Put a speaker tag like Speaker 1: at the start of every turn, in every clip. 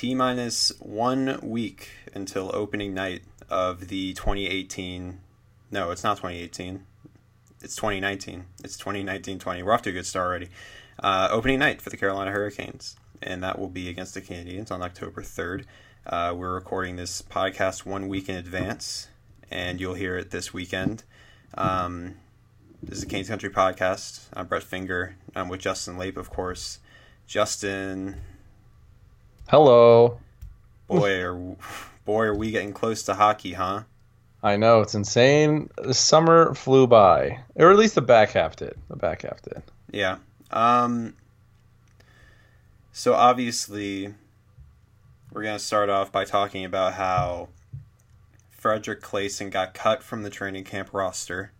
Speaker 1: T minus one week until opening night of the 2018. No, it's not 2018. It's 2019. It's 2019 20. We're off to a good start already. Uh, opening night for the Carolina Hurricanes, and that will be against the Canadiens on October 3rd. Uh, we're recording this podcast one week in advance, and you'll hear it this weekend. Um, this is the Canes Country Podcast. I'm Brett Finger. I'm with Justin Lape, of course. Justin,
Speaker 2: Hello.
Speaker 1: boy, are boy, are we getting close to hockey, huh?
Speaker 2: I know it's insane. The summer flew by, or at least the back half did. The back half did.
Speaker 1: Yeah. Um. So obviously, we're gonna start off by talking about how Fredrik Claesson got cut from the training camp roster.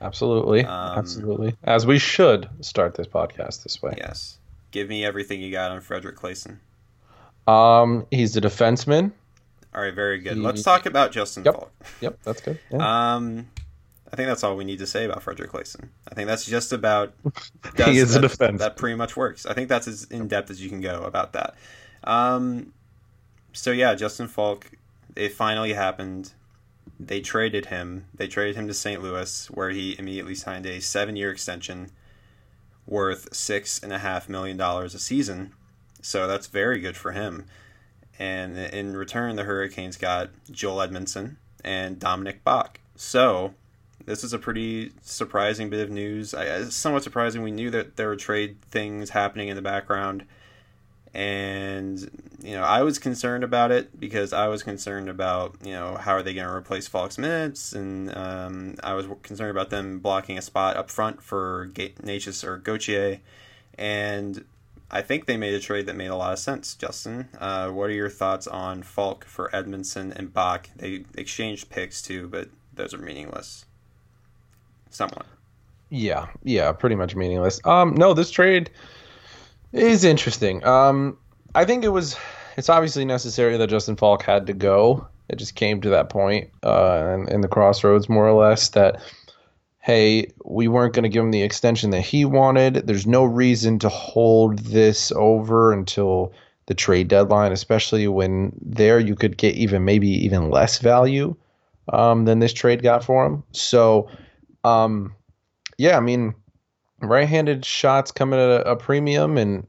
Speaker 2: Absolutely,
Speaker 1: Um,
Speaker 2: absolutely. As we should start this podcast this way.
Speaker 1: Yes. Give me everything you got on Fredrik Claesson.
Speaker 2: Um, he's a defenseman.
Speaker 1: All right, very good.
Speaker 2: He-
Speaker 1: Let's talk about Justin
Speaker 2: Yep.
Speaker 1: Faulk.
Speaker 2: Yep, that's good. Yeah.
Speaker 1: Um, I think that's all we need to say about Fredrik Claesson. I think that's just about.
Speaker 2: he is a
Speaker 1: that,
Speaker 2: defense.
Speaker 1: That pretty much works. I think that's as in depth as you can go about that. Um, so yeah, Justin Faulk. It finally happened. They traded him. They traded him to St. Louis, where he immediately signed a seven-year extension worth six and a half million dollars a season. So that's very good for him. And in return, the Hurricanes got Joel Edmundson and Dominik Bokk. So this is a pretty surprising bit of news. It's somewhat surprising. We knew that there were trade things happening in the background, and you know I was concerned about it because I was concerned about you know how are they going to replace Faulk's minutes, and um, I was concerned about them blocking a spot up front for Necas or Gauthier, and I think they made a trade that made a lot of sense. Justin, uh, what are your thoughts on Faulk for Edmundson and Bokk? They exchanged picks too, but those are meaningless. Somewhat.
Speaker 2: Yeah, yeah, pretty much meaningless. Um, no, this trade is interesting. Um, I think it was. It's obviously necessary that Justin Faulk had to go. It just came to that point, uh, in, in the crossroads, more or less, that hey, we weren't going to give him the extension that he wanted. There's no reason to hold this over until the trade deadline, especially when there you could get even maybe even less value um, than this trade got for him. So. Um, yeah, I mean, right-handed shots come at a, a premium, and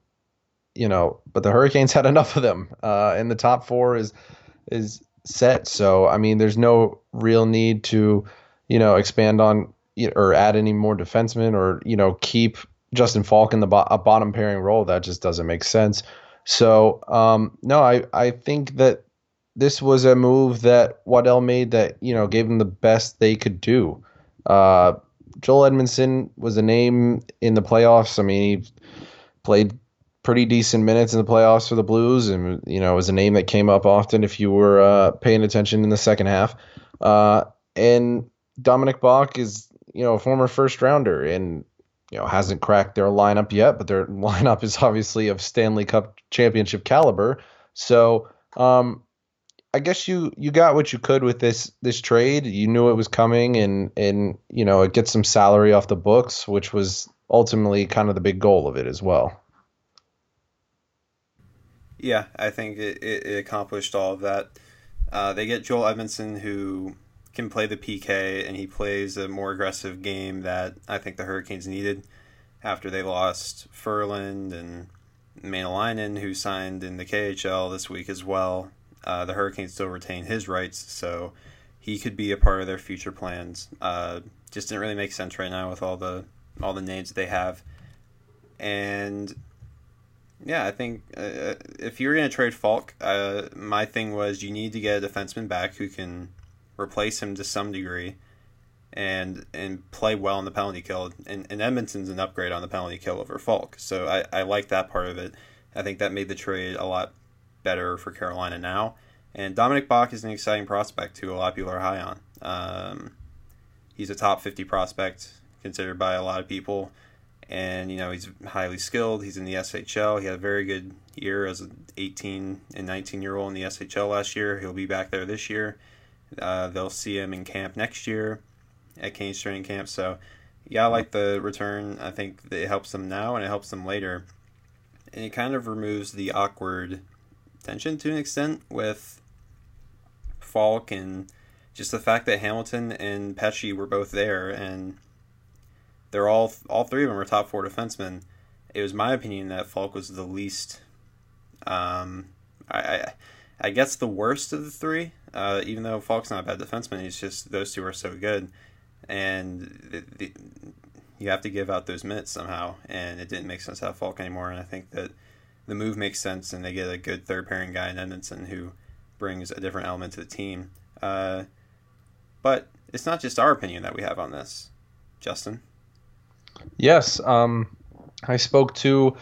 Speaker 2: you know, but the Hurricanes had enough of them, uh, and the top four is is set. So I mean, there's no real need to, you know, expand on or add any more defensemen or you know keep Justin Faulk in the bo- a bottom pairing role. That just doesn't make sense. So um, no, I I think that this was a move that Waddell made that you know gave them the best they could do. Uh, Joel Edmundson was a name in the playoffs. I mean, he played pretty decent minutes in the playoffs for the Blues, and you know, was a name that came up often if you were uh, paying attention in the second half. Uh, and Dominik Bokk is you know a former first rounder, and you know hasn't cracked their lineup yet, but their lineup is obviously of Stanley Cup championship caliber. So. Um, I guess you you got what you could with this this trade. You knew it was coming, and and you know it gets some salary off the books, which was ultimately kind of the big goal of it as well.
Speaker 1: Yeah, I think it, it, accomplished all of that. Uh, they get Joel Edmundson, who can play the PK, and he plays a more aggressive game that I think the Hurricanes needed after they lost Ferland and Mäenalanen, who signed in the KHL this week as well. Uh, the Hurricanes still retain his rights, so he could be a part of their future plans. Uh, just didn't really make sense right now with all the all the names that they have, and yeah, I think uh, if you're going to trade Faulk, uh, my thing was you need to get a defenseman back who can replace him to some degree, and and play well in the penalty kill. And, and Edmundson's an upgrade on the penalty kill over Faulk, so I, I like that part of it. I think that made the trade a lot better for Carolina now. And Dominik Bokk is an exciting prospect who a lot of people are high on. Um, he's a top 50 prospect considered by a lot of people. And, you know, he's highly skilled. He's in the SHL. He had a very good year as an 18 and 19 year old in the SHL last year. He'll be back there this year. Uh, they'll see him in camp next year at Canes training camp. So, yeah, I like the return. I think it helps them now and it helps them later. And it kind of removes the awkward tension to an extent with Faulk and just the fact that Hamilton and Pesce were both there and they're all all three of them are top four defensemen. It was my opinion that Faulk was the least, um, I, I, I guess the worst of the three. Uh, even though Faulk's not a bad defenseman, he's just those two are so good, and the, the, you have to give out those minutes somehow. And it didn't make sense to have Faulk anymore. And I think that the move makes sense, and they get a good third pairing guy in Edmundson who brings a different element to the team. Uh, but it's not just our opinion that we have on this, Justin.
Speaker 2: Yes, um, I spoke to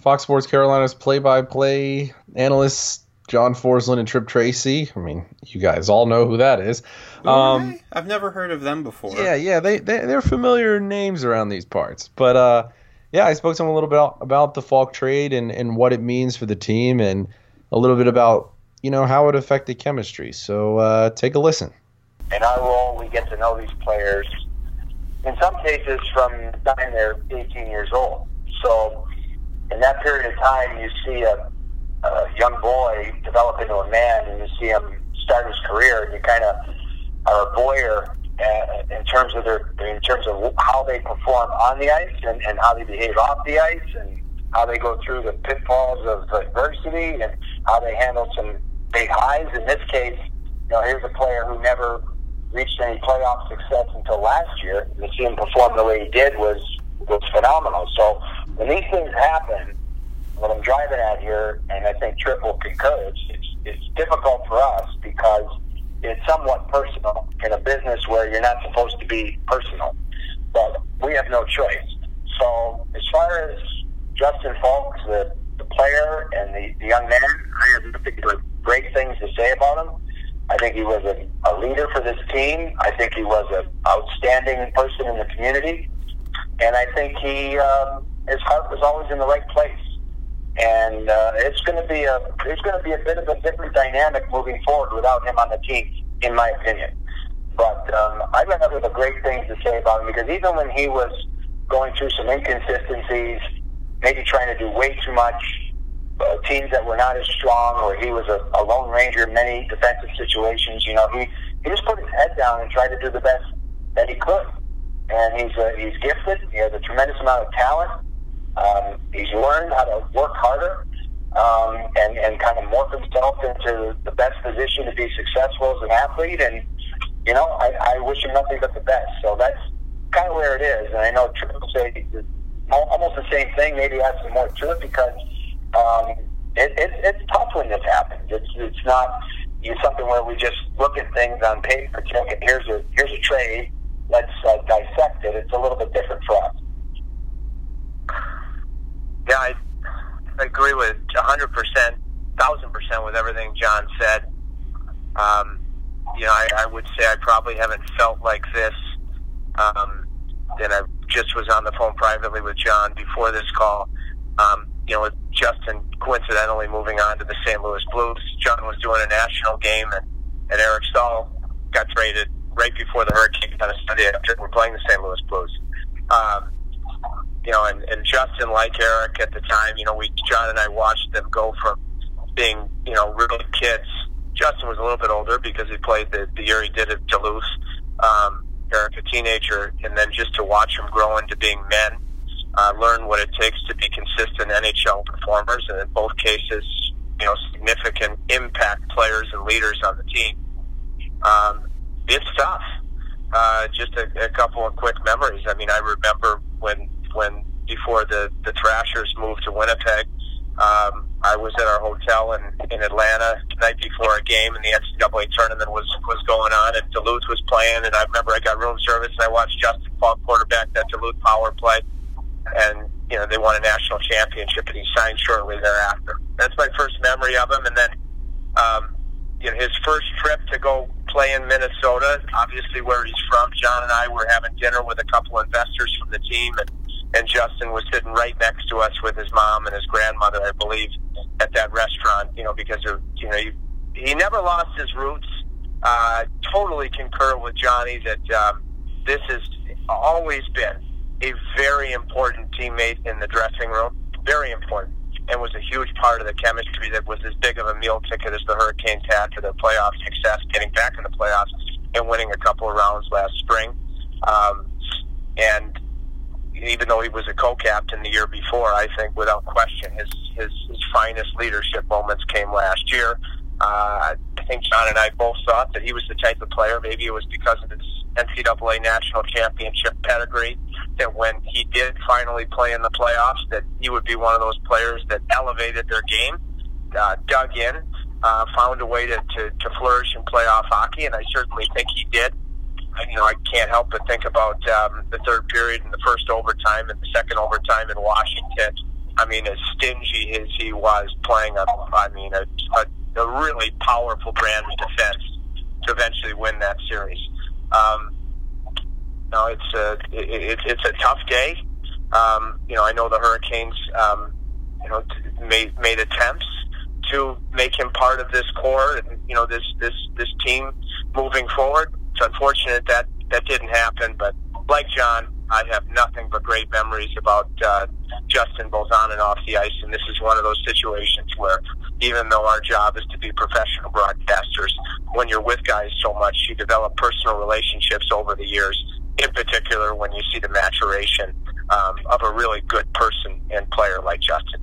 Speaker 2: Fox Sports Carolina's play-by-play analysts John Forslund and Tripp Tracy. I mean, you guys all know who that is.
Speaker 1: Um, I've never heard of them before.
Speaker 2: Yeah, yeah, they, they they're familiar names around these parts. But uh, yeah, I spoke to them a little bit about, about the Faulk trade and, and what it means for the team, and a little bit about you know how it affected chemistry. So uh, take a listen.
Speaker 3: In our role, we get to know these players. In some cases, from the time they're 18 years old. So, in that period of time, you see a a young boy develop into a man, and you see him start his career, and you kind of are a voyeur uh, in terms of their in terms of how they perform on the ice and, and how they behave off the ice and how they go through the pitfalls of adversity and how they handle some big highs. In this case, you know, here's a player who never reached any playoff success until last year. To see him perform the way he did was was phenomenal. So when these things happen, what I'm driving at here, and I think Tripp will concur, it's, it's, difficult for us because it's somewhat personal in a business where you're not supposed to be personal. But we have no choice. So as far as Justin Faulks, the, the player and the, the young man, I have nothing but great things to say about him. I think he was a, a leader for this team. I think he was an outstanding person in the community. And I think he, um, his heart was always in the right place and uh, it's going to be a it's going to be a bit of a different dynamic moving forward without him on the team, in my opinion. But um, got nothing but great things to say about him because even when he was going through some inconsistencies, maybe trying to do way too much, uh, teams that were not as strong, or he was a, a lone ranger in many defensive situations, you know, he he just put his head down and tried to do the best that he could. And he's uh, he's gifted. He has a tremendous amount of talent um, he's learned how to work harder um, and, and kind of morph himself into the best position to be successful as an athlete. And, you know, I, I wish him nothing but the best. So that's kind of where it is. And I know Tripp'll say almost the same thing, maybe add some more to it because um, it, it, it's tough when this happens. It's, it's not it's something where we just look at things on paper, check here's a, here's a trade, let's uh, dissect it. It's a little bit different for us.
Speaker 4: Yeah, I agree with 100%, 1000% with everything John said. Um, you know, I, I would say I probably haven't felt like this. Um, and I just was on the phone privately with John before this call. Um, you know, with Justin coincidentally moving on to the St. Louis Blues. John was doing a national game, and, and Eric Staal got traded right before the Hurricane kind of Sunday after we're playing the St. Louis Blues. Um, you know, and, and Justin, like Eric at the time, you know, we John and I watched them go from being, you know, really kids. Justin was a little bit older because he played the, the year he did at Duluth. Um, Eric, a teenager, and then just to watch him grow into being men, uh, learn what it takes to be consistent NHL performers, and in both cases, you know, significant impact players and leaders on the team. Um, it's tough. Uh, just a, a couple of quick memories. I mean, I remember when when before the the Thrashers moved to Winnipeg. Um, I was at our hotel in in Atlanta the night before a game, and the NCAA tournament was was going on, and Duluth was playing. And I remember I got room service, and I watched Justin Faulk quarterback that Duluth power play, and you know they won a national championship, and he signed shortly thereafter. That's my first memory of him, and then um, you know his first trip to go play in Minnesota, obviously where he's from. John and I were having dinner with a couple investors from the team, and and Justin was sitting right next to us with his mom and his grandmother, I believe, at that restaurant. You know, because of you know he, he never lost his roots. Uh, totally concur with Johnny that um, this has always been a very important teammate in the dressing room. Very important. and was a huge part of the chemistry that was as big of a meal ticket as the Hurricanes had to their playoff success, getting back in the playoffs and winning a couple of rounds last spring. Um, and even though he was a co-captain the year before, I think without question his his, his finest leadership moments came last year. Uh, I think John and I both thought that he was the type of player. Maybe it was because of his NCAA national championship pedigree that when he did finally play in the playoffs, that he would be one of those players that elevated their game, uh, dug in, uh, found a way to, to, to flourish in playoff hockey, and I certainly think he did. You know, I can't help but think about um, the third period and the first overtime and the second overtime in Washington. I mean, as stingy as he was playing, a, I mean, a, a a really powerful brand of defense to eventually win that series. Um, no, it's a it, it's a tough day. Um, you know, I know the Hurricanes, um, you know, made made attempts to make him part of this core and you know this this this team moving forward. It's unfortunate that that didn't happen, but like John, I have nothing but great memories about uh, Justin both on and off the ice, and this is one of those situations where even though our job is to be professional broadcasters, when you're with guys so much, you develop personal relationships over the years. In particular, when you see the maturation um, of a really good person and player like Justin.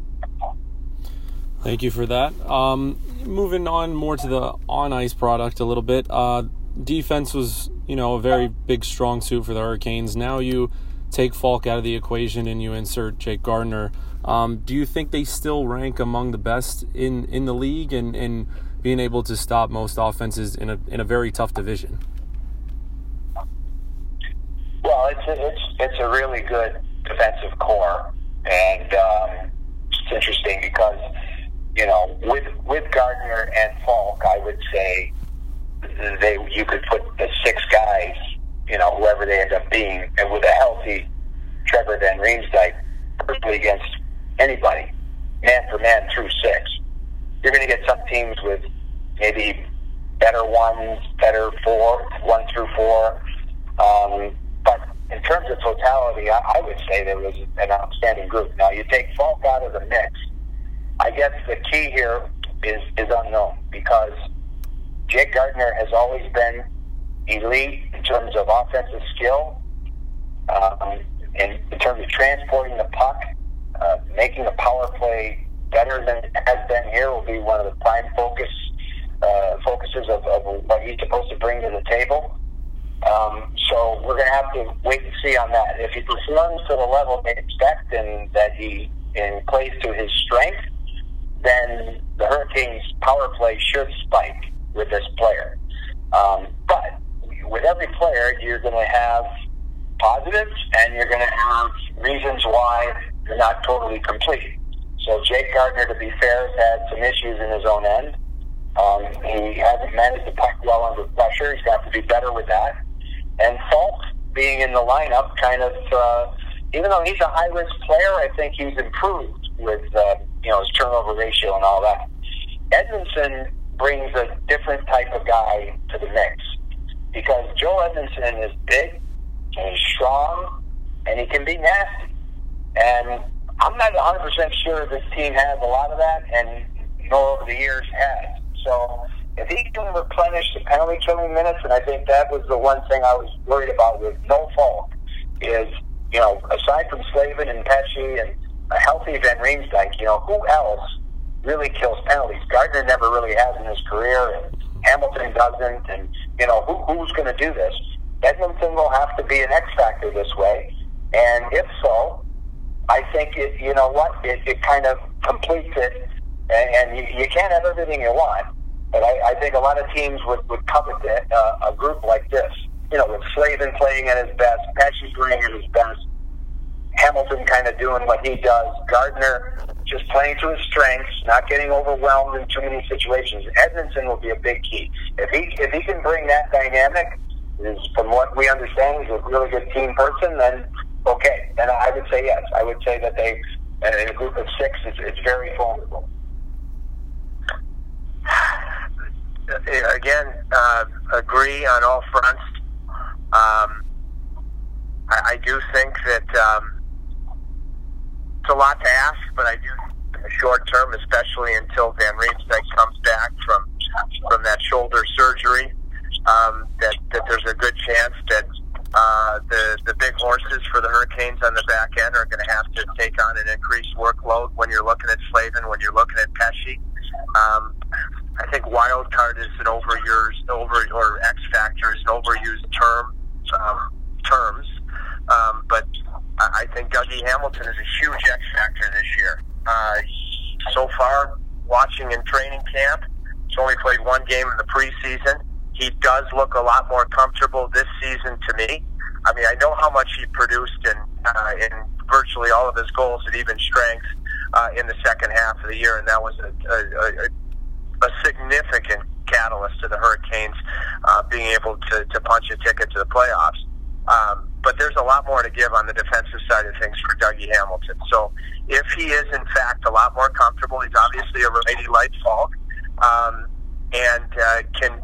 Speaker 5: Thank you for that. Um, moving on more to the on ice product a little bit. Uh, defense was, you know, a very big strong suit for the Hurricanes. Now you take Faulk out of the equation and you insert Jake Gardiner. Um, do you think they still rank among the best in, in the league and, and being able to stop most offenses in a in a very tough division?
Speaker 3: Well, it's a, it's it's a really good defensive core, and um, it's interesting because you know with with Gardiner and Faulk, I would say they you could put the six guys, you know, whoever they end up being, and with a healthy Trevor Van Riemsdyk perfectly against anybody, man for man through six. You're going to get some teams with maybe better ones, better four, one through four. Um, but in terms of totality, I, I would say there was an outstanding group. Now, you take Faulk out of the mix. I guess the key here is, is unknown because Jake Gardiner has always been elite in terms of offensive skill, um, in, in terms of transporting the puck uh, making a power play better than it has been here will be one of the prime focus uh, focuses of, of what he's supposed to bring to the table. Um, so we're going to have to wait and see on that. If he performs to the level they expect and that he and plays to his strength, then the Hurricanes' power play should spike with this player. Um, but with every player, you're going to have positives and you're going to have reasons why you're not totally complete. So Jake Gardiner, to be fair, has had some issues in his own end. Um, he hasn't managed the puck well under pressure. He's got to be better with that. And Faulk being in the lineup kind of, uh, even though he's a high risk player, I think he's improved with uh, you know his turnover ratio and all that. Edmundson brings a different type of guy to the mix because Joe Edmundson is big and he's strong and he can be nasty. And I'm not 100% sure this team has a lot of that, and nor over the years has. So if he can replenish the penalty killing minutes, and I think that was the one thing I was worried about with no Faulk, is, you know, aside from Slavin and Pesce and a healthy Van Riemsdyk, you know, who else really kills penalties? Gardiner never really has in his career, and Hamilton doesn't, and, you know, who, who's going to do this? Edmundson will have to be an X factor this way, and if so, I think it, you know what, it, it kind of completes it, and, and you, you can't have everything you want. But I, I think a lot of teams would, would covet that, uh, a group like this. You know, with Slavin playing at his best, Pesce playing at his best, Hamilton kind of doing what he does, Gardiner just playing to his strengths, not getting overwhelmed in too many situations. Edmundson will be a big key. If he if he can bring that dynamic, is from what we understand, he's a really good team person. Then okay, then I would say yes. I would say that they, in a group of six, it's, it's very formidable.
Speaker 4: Again, uh, agree on all fronts. Um, I, I do think that um, it's a lot to ask, but I do the short term, especially until Van Riemsdyk comes back from from that shoulder surgery. Um, that that there's a good chance that uh, the the big horses for the Hurricanes on the back end are going to have to take on an increased workload when you're looking at Slavin, when you're looking at Pesce. Um, I think wild card is an overused over or X factor is an overused term um, terms, um, but I think Dougie Hamilton is a huge X factor this year. Uh, so far, watching in training camp, he's only played one game in the preseason. He does look a lot more comfortable this season to me. I mean, I know how much he produced in uh, in virtually all of his goals at even strength uh, in the second half of the year, and that was a, a, a, a significant catalyst to the Hurricanes uh, being able to, to punch a ticket to the playoffs. Um, but there's a lot more to give on the defensive side of things for Dougie Hamilton. So if he is in fact a lot more comfortable, he's obviously a righty light Faulk, um, and uh, can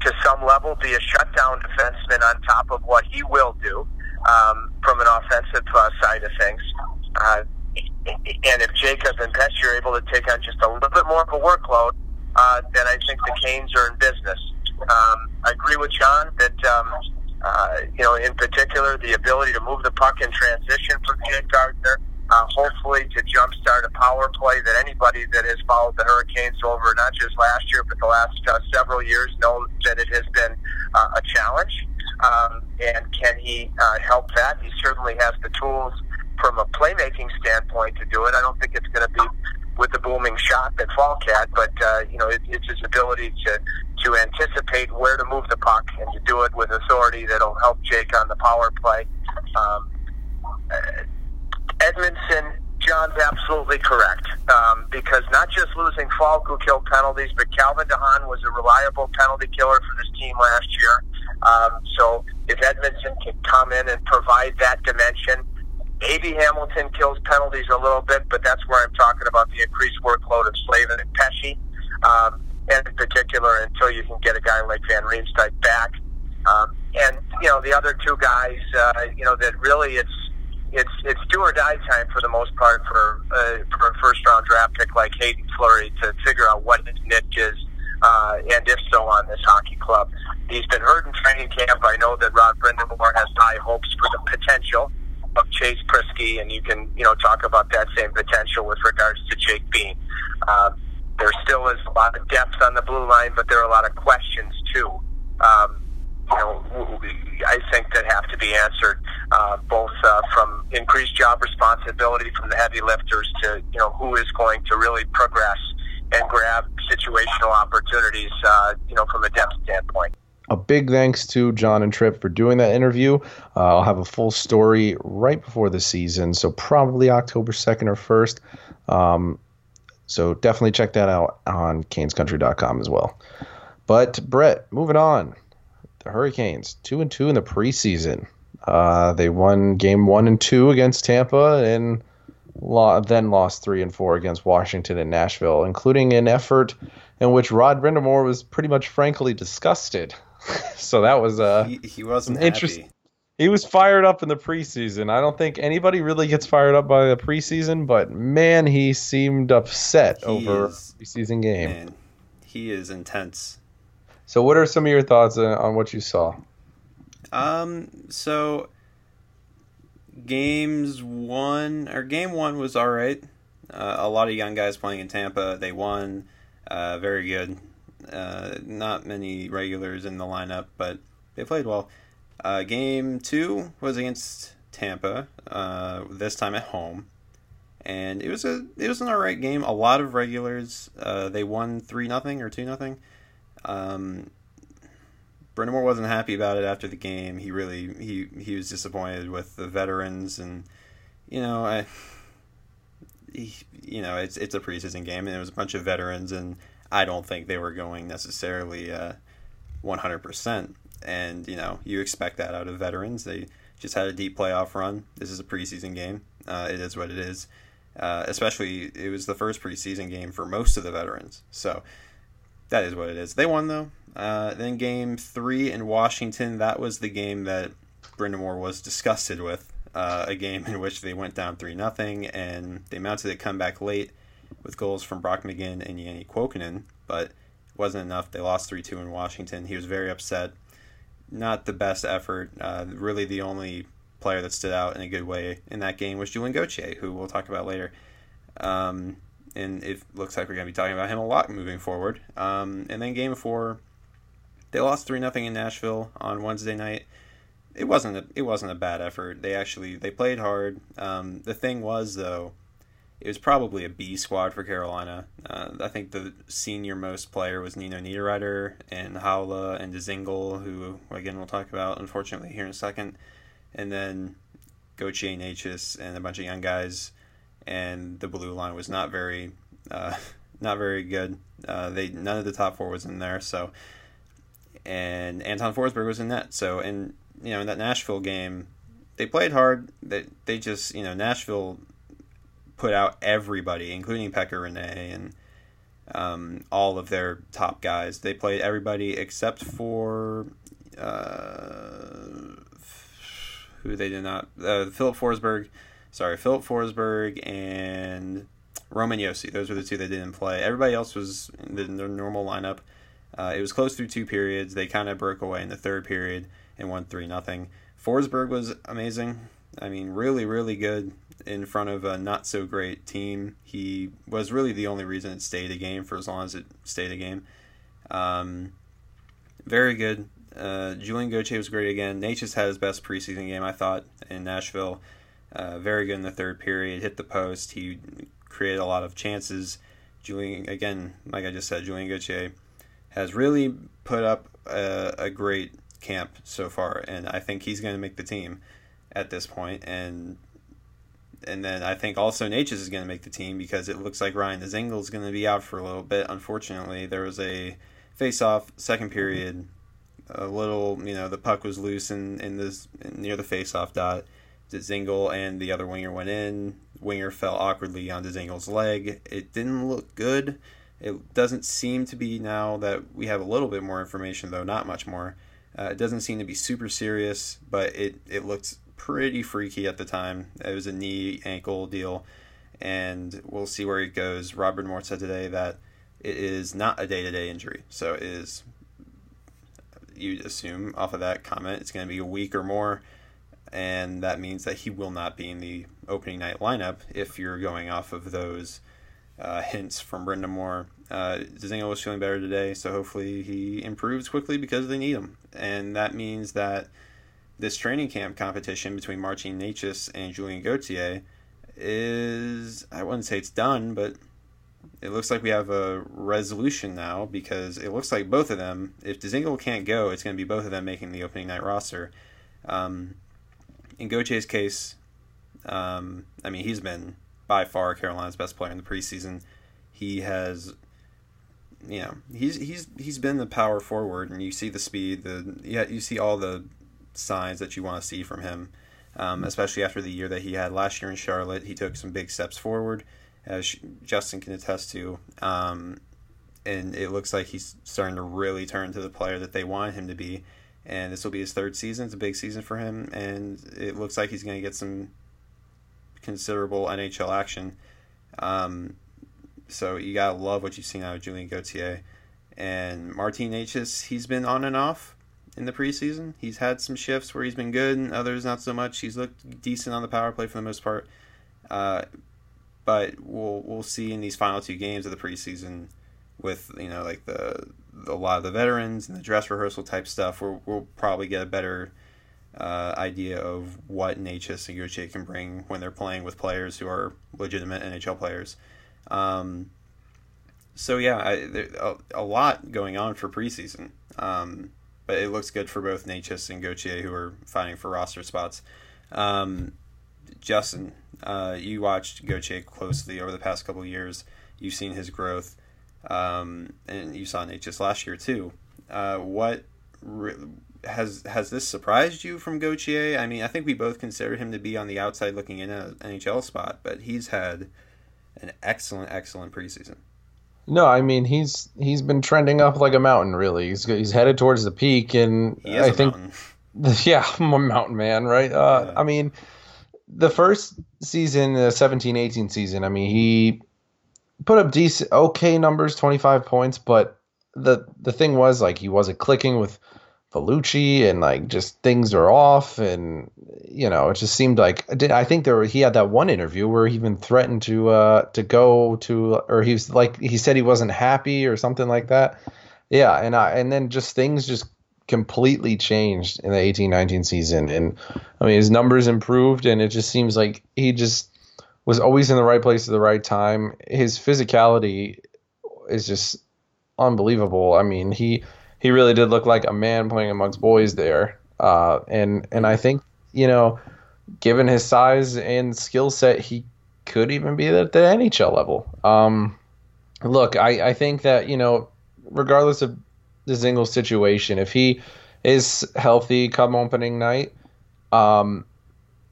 Speaker 4: to some level be a shutdown defenseman on top of what he will do um, from an offensive uh, side of things. Uh, and if Jaccob and Pesce are able to take on just a little bit more of a workload, uh, then I think the Canes are in business. Um, I agree with John that um, uh, you know, in particular, the ability to move the puck in transition from Jake Gardiner, uh, hopefully to jumpstart a power play that anybody that has followed the Hurricanes over not just last year but the last uh, several years know that it has been uh, a challenge. Um, and can he uh, help that? He certainly has the tools from a playmaking standpoint to do it. I don't think it's going to be with the booming shot that Faulk had, but uh, you know it, it's his ability to to anticipate where to move the puck and to do it with authority that'll help Jake on the power play. Um, Edmundson, John's absolutely correct um, because not just losing Faulk who killed penalties, but Calvin DeHaan was a reliable penalty killer for this team last year. Um, so if Edmundson can come in and provide that dimension, maybe Hamilton kills penalties a little bit, but that's where I'm talking about the increased workload of Slavin and Pesce. Um, and in particular until you can get a guy like Van Riemsdyk back. Um, and you know the other two guys, uh, you know that really it's it's it's do or die time for the most part for uh, for a first round draft pick like Haydn Fleury to figure out what his niche is, uh, and if so on this hockey club. He's been hurt in training camp. I know that Rod Brind'Amour has high hopes for the potential of Chase Priskie, and you can you know talk about that same potential with regards to Jake Bean. Um, there still is a lot of depth on the blue line, but there are a lot of questions too. Um, you know, I think that have to be answered uh, both uh, from increased job responsibility from the heavy lifters to you know who is going to really progress and grab situational opportunities. Uh, you know, from a depth standpoint.
Speaker 2: A big thanks to John and Tripp for doing that interview. Uh, I'll have a full story right before the season, so probably October 2nd or 1st. Um, so definitely check that out on canescountry.com as well. But Brett, moving on. The Hurricanes, two and two in the preseason. Uh, they won game one and two against Tampa and lo- then lost three and four against Washington and Nashville, including an effort in which Rod Brind'Amour was pretty much frankly disgusted. so that was uh,
Speaker 1: he, he wasn't interesting
Speaker 2: he was fired up in the preseason. I don't think anybody really gets fired up by the preseason, but man, he seemed upset he over is, preseason game. Man,
Speaker 1: he is intense.
Speaker 2: So, what are some of your thoughts on what you saw?
Speaker 1: Um, so games one or game one was all right. Uh, a lot of young guys playing in Tampa. They won. Uh, very good. Uh, not many regulars in the lineup, but they played well. Uh, game two was against Tampa. Uh, this time at home, and it was a it was an alright game. A lot of regulars. Uh, they won three nothing or two nothing. Um, Brind'Amour wasn't happy about it after the game. He really he he was disappointed with the veterans, and you know I. You know, it's it's a preseason game, and it was a bunch of veterans, and I don't think they were going necessarily uh, one hundred percent and you know you expect that out of veterans. They just had a deep playoff run. This is a preseason game. Uh, it is what it is. Uh, especially, it was the first preseason game for most of the veterans. So that is what it is. They won though. Uh, then game three in Washington. That was the game that Brind'Amour was disgusted with. Uh, a game in which they went down three nothing, and they mounted a comeback late. with goals from Brock McGinn and Janne Kuokkanen, but it wasn't enough. They lost 3 2 in Washington. He was very upset. Not the best effort. Uh, really, the only player that stood out in a good way in that game was Julien Gauthier, who we'll talk about later. Um, and it looks like we're going to be talking about him a lot moving forward. Um, and then game four, they lost three nothing in Nashville on Wednesday night. It wasn't a, it wasn't a bad effort. They actually they played hard. Um, the thing was though, it was probably a B squad for Carolina. Uh, I think the senior most player was Nino Niederreiter and Haula and Dzingel, who again we'll talk about unfortunately here in a second, and then Gauthier Necas and a bunch of young guys and the blue line was not very uh, not very good. Uh, they none of the top four was in there. So and Anton Forsberg was in that. So and you know in that Nashville game, they played hard. They they just you know Nashville put out everybody, including Pekka Rinne and um, all of their top guys. They played everybody except for uh, who they did not. Uh, Filip Forsberg sorry, Filip Forsberg and Roman Josi. Those were the two that didn't play. Everybody else was in the, normal lineup. Uh, it was close through two periods. They kind of broke away in the third period and won three nothing. Forsberg was amazing. I mean, really, really good in front of a not so great team. He was really the only reason it stayed a game for as long as it stayed a game. Um, very good. Uh, Julien Gauthier was great again. Necas had his best preseason game, I thought, in Nashville. Uh, very good in the third period. Hit the post. He created a lot of chances. Julien, again, like I just said, Julien Gauthier has really put up a, a great camp so far, and I think he's going to make the team at this point. And and then I think also Necas is going to make the team because it looks like Ryan Dzingel is going to be out for a little bit. Unfortunately, there was a face-off second period. A little, you know, the puck was loose in in this near the face-off dot Dzingel and the other winger went in. Winger fell awkwardly on Dzingel's leg. It didn't look good. It doesn't seem to be now that we have a little bit more information, though not much more. Uh, it doesn't seem to be super serious, but it, it looked pretty freaky at the time. It was a knee ankle deal, and we'll see where it goes. Rod Brind'Amour said today that it is not a day to day injury, so it is. You assume off of that comment it's going to be a week or more and that means that he will not be in the opening night lineup if you're going off of those uh, hints from Brind'Amour. Uh, was feeling better today, so hopefully he improves quickly because they need him. And that means that this training camp competition between Martin Necas and Julien Gauthier is, I wouldn't say it's done, but it looks like we have a resolution now because it looks like both of them, if Dzingel can't go, it's going to be both of them making the opening night roster. Um, in Gauthier's case, um, I mean, he's been by far Carolina's best player in the preseason. He has, you know, he's he's he's been the power forward, and you see the speed, the yeah, you see all the signs that you want to see from him. Um, especially after the year that he had last year in Charlotte, he took some big steps forward, as Justin can attest to. Um, and it looks like he's starting to really turn to the player that they want him to be and this will be his third season. It's a big season for him, and it looks like he's going to get some considerable NHL action. Um, so you gotta love what you've seen out of Julien Gauthier and Martin Necas. He's been on and off in the preseason. He's had some shifts where he's been good, and others not so much. He's looked decent on the power play for the most part. Uh, but we'll we'll see in these final two games of the preseason with you know like the a lot of the veterans and the dress rehearsal type stuff, we will probably get a better uh, idea of what Necas and Gauthier can bring when they're playing with players who are legitimate NHL players. Um, so yeah, I, there, a, a, lot going on for preseason, um, but it looks good for both Necas and Gauthier who are fighting for roster spots. Um, Justin, uh, you watched Gauthier closely over the past couple years. You've seen his growth um, and you saw Nate just last year too. Uh, what re- has has this surprised you from Gauthier? I mean, I think we both consider him to be on the outside looking in at an NHL spot, but he's had an excellent, excellent preseason.
Speaker 2: No, I mean he's he's been trending up like a mountain. Really, he's he's headed towards the peak, and I think, mountain. yeah, I'm a mountain man, right? Uh, yeah. I mean, the first season, the 17-18 season, I mean he put up decent, okay numbers, 25 points, but the the thing was like he wasn't clicking with Vellucci and like just things are off and you know it just seemed like I think there were, he had that one interview where he even threatened to uh to go to or he was like he said he wasn't happy or something like that. Yeah and I and then just things just completely changed in the 18-19 season and I mean his numbers improved and it just seems like he just was always in the right place at the right time his physicality is just unbelievable I mean he he really did look like a man playing amongst boys there. Uh, and and I think you know, given his size and skill set, he could even be at the NHL level. Um, look, I, I think that you know, regardless of the Dzingel situation, if he is healthy come opening night, um,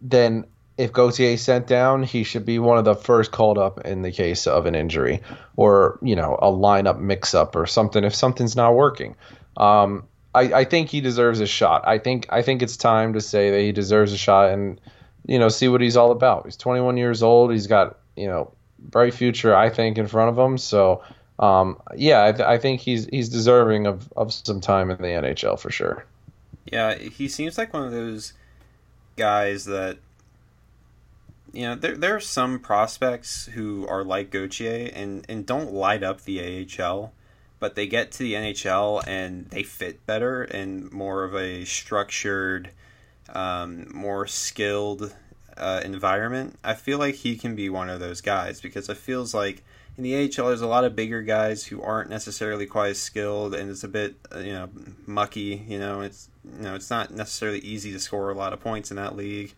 Speaker 2: then if Gauthier sent down, he should be one of the first called up in the case of an injury or you know a lineup mix up or something if something's not working. Um, I, I think he deserves a shot. I think I think it's time to say that he deserves a shot and you know see what he's all about. He's 21 years old. He's got you know bright future I think in front of him. So um, yeah, I, th- I think he's he's deserving of, of some time in the NHL for sure.
Speaker 1: Yeah, he seems like one of those guys that you know there there are some prospects who are like Gauthier and and don't light up the AHL but they get to the NHL and they fit better in more of a structured, um, more skilled uh, environment. I feel like he can be one of those guys because it feels like in the AHL there's a lot of bigger guys who aren't necessarily quite as skilled and it's a bit uh, you know mucky. You know it's you know it's not necessarily easy to score a lot of points in that league.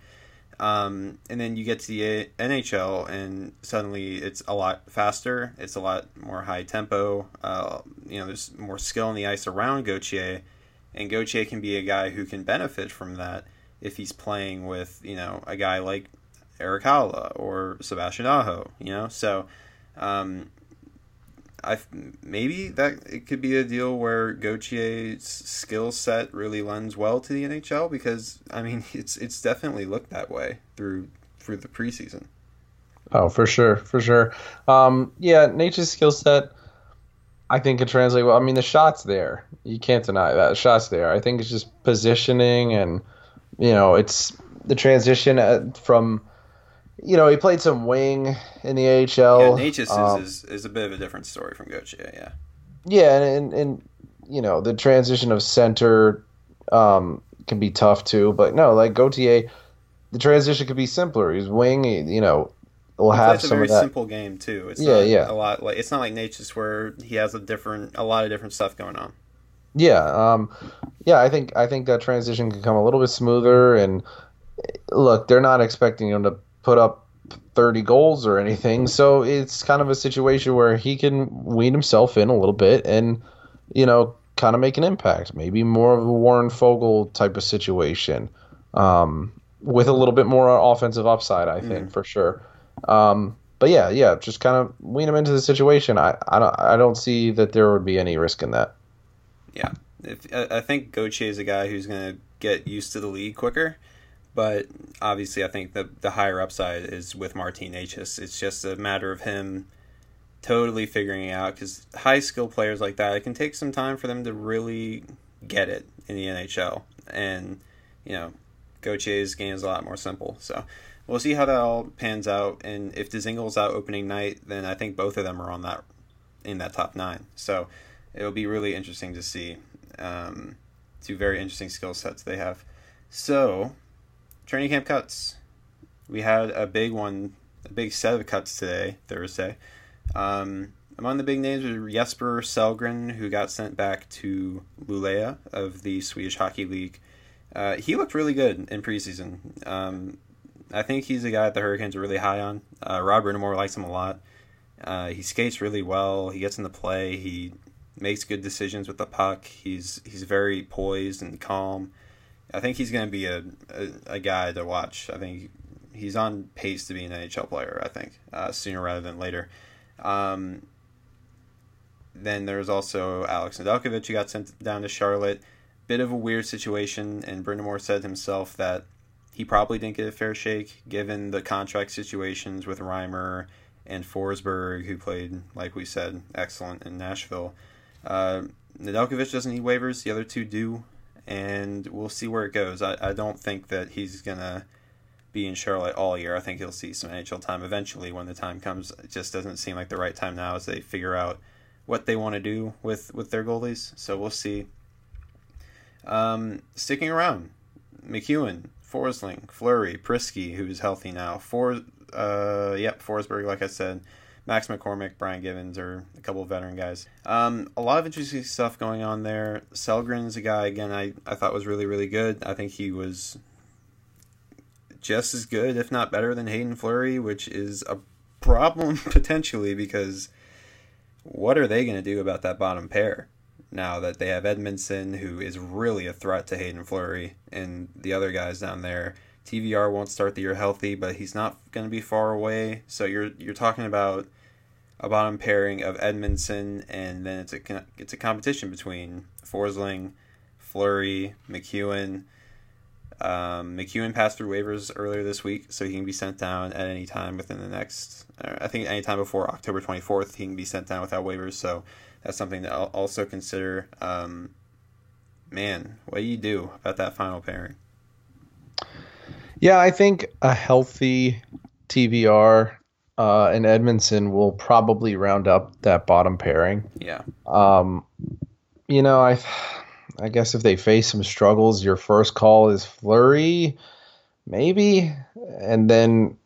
Speaker 1: Um, and then you get to the NHL, and suddenly it's a lot faster. It's a lot more high tempo. Uh, you know, there's more skill on the ice around Gauthier, and Gauthier can be a guy who can benefit from that if he's playing with you know a guy like Erik Haula or Sebastian Aho. You know, so um, I maybe that it could be a deal where Gauthier's skill set really lends well to the NHL because I mean it's it's definitely looked that way through through the preseason.
Speaker 2: Oh, for sure, for sure. Um, yeah, Nature's skill set, I think could translate well. I mean, the shot's there. You can't deny that. The shot's there. I think it's just positioning and you know, it's the transition uh, from you know, he played some wing in the AHL.
Speaker 1: Yeah, Necas um, is, is, a bit of a different story from Gauthier, yeah.
Speaker 2: Yeah, and, and, and you know, the transition of center um, can be tough too. But no, like Gauthier, the transition could be simpler. He's wing, you know, will have some
Speaker 1: a very
Speaker 2: of that.
Speaker 1: simple game too. It's
Speaker 2: yeah, yeah.
Speaker 1: A lot like it's not like Necas where he has a different, a lot of different stuff going on.
Speaker 2: Yeah, um, yeah. I think I think that transition can come a little bit smoother. And look, they're not expecting him to put up 30 goals or anything. So it's kind of a situation where he can wean himself in a little bit and, you know, kind of make an impact. Maybe more of a Warren Foegele type of situation um, with a little bit more offensive upside, I think, mm. for sure. Um, but yeah, yeah, just kind of wean him into the situation. I, I don't, I don't see that there would be any risk in that.
Speaker 1: Yeah, if, I think Gauthier is a guy who's going to get used to the league quicker. But obviously, I think the the higher upside is with Martin Necas. It's just a matter of him totally figuring it out because high skill players like that, it can take some time for them to really get it in the NHL. And you know, Gauthier's game is a lot more simple. So we'll see how that all pans out. And if Dzingel's out opening night, then I think both of them are on that in that top nine. So it'll be really interesting to see. Um, two very interesting skill sets they have. So training camp cuts. We had a big one, a big set of cuts today, Thursday. Um, among the big names were Jesper Sellgren, who got sent back to Luleå of the Swedish Hockey League. Uh, he looked really good in preseason. Um, I think he's a guy that the Hurricanes are really high on. Uh, Rob Brind'Amour likes him a lot. Uh, he skates really well. He gets in the play. He makes good decisions with the puck. He's he's very poised and calm. I think he's going to be a, a, a, guy to watch. I think he's on pace to be an NHL player. I think uh, sooner rather than later. Um, then there's also Alex Nedeljkovic who got sent down to Charlotte. Bit of a weird situation, and Brind'Amour said himself that he probably didn't get a fair shake given the contract situations with Reimer and Forsberg, who played, like we said, excellent in Nashville. Uh, doesn't need waivers. The other two do, and we'll see where it goes. I, I don't think that he's gonna be in Charlotte all year. I think he'll see some NHL time eventually when the time comes. It just doesn't seem like the right time now as they figure out what they want to do with with their goalies. So we'll see. Um, sticking around, McKeown, Forsling, Fleury, Priskie, who's healthy now. For uh, yep, Forsberg, like I said. Max McCormick, Brian Givens are a couple of veteran guys. Um, a lot of interesting stuff going on there. Sellgren's a guy again I, I thought was really really good. I think he was just as good, if not better, than Haydn Fleury, which is a problem potentially because what are they going to do about that bottom pair now that they have Edmundson, who is really a threat to Haydn Fleury, and the other guys down there. TVR won't start the year healthy, but he's not going to be far away. So you're you're talking about a bottom pairing of Edmundson, and then it's a it's a competition between Forsling, Fleury, McKeown. Um, McKeown passed through waivers earlier this week, so he can be sent down at any time within the next. I think any time before October twenty fourth, he can be sent down without waivers. So that's something to also consider. Um, man, what do you do about that final pairing?
Speaker 2: Yeah, I think a healthy TVR uh, and Edmundson will probably round up that bottom pairing.
Speaker 1: Yeah.
Speaker 2: Um, you know, I, I guess if they face some struggles, your first call is Fleury, maybe, and then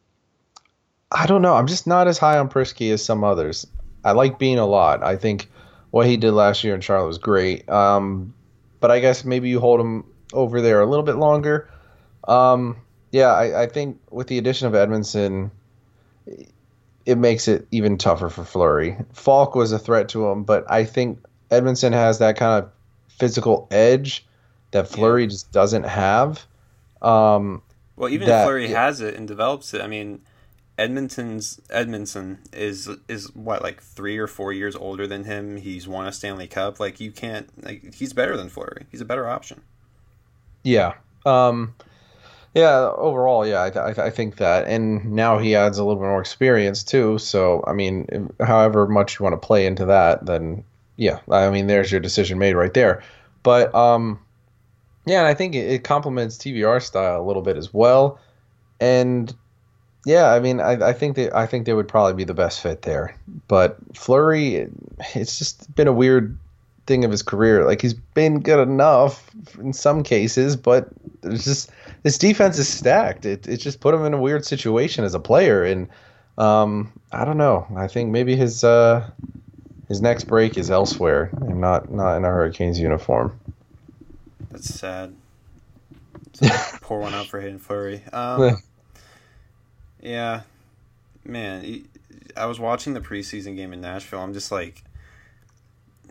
Speaker 2: I don't know. I'm just not as high on Priskie as some others. I like Bean a lot. I think what he did last year in Charlotte was great. Um, but I guess maybe you hold him over there a little bit longer. Um, yeah, I, I think with the addition of Edmundson, it makes it even tougher for Fleury. Faulk was a threat to him, but I think Edmundson has that kind of physical edge that Fleury yeah. just doesn't have. Um,
Speaker 1: well, even that, if Fleury has it and develops it, I mean, Edmonton's Edmundson is is what like three or four years older than him. He's won a Stanley Cup. Like you can't like he's better than Fleury. He's a better option.
Speaker 2: Yeah. Um, yeah, overall, yeah, I, I, I, think that, and now he adds a little bit more experience too. So, I mean, however much you want to play into that, then yeah, I mean, there's your decision made right there. But um, yeah, and I think it, it complements TVR style a little bit as well. And yeah, I mean, I, I think that I think they would probably be the best fit there. But Fleury, it's just been a weird thing of his career. Like he's been good enough in some cases, but it's just this defense is stacked. It it just put him in a weird situation as a player, and um, I don't know. I think maybe his uh, his next break is elsewhere and not not in a Hurricanes uniform.
Speaker 1: That's sad. pour one out for Haydn Fleury. Um, yeah, man. I was watching the preseason game in Nashville. I'm just like,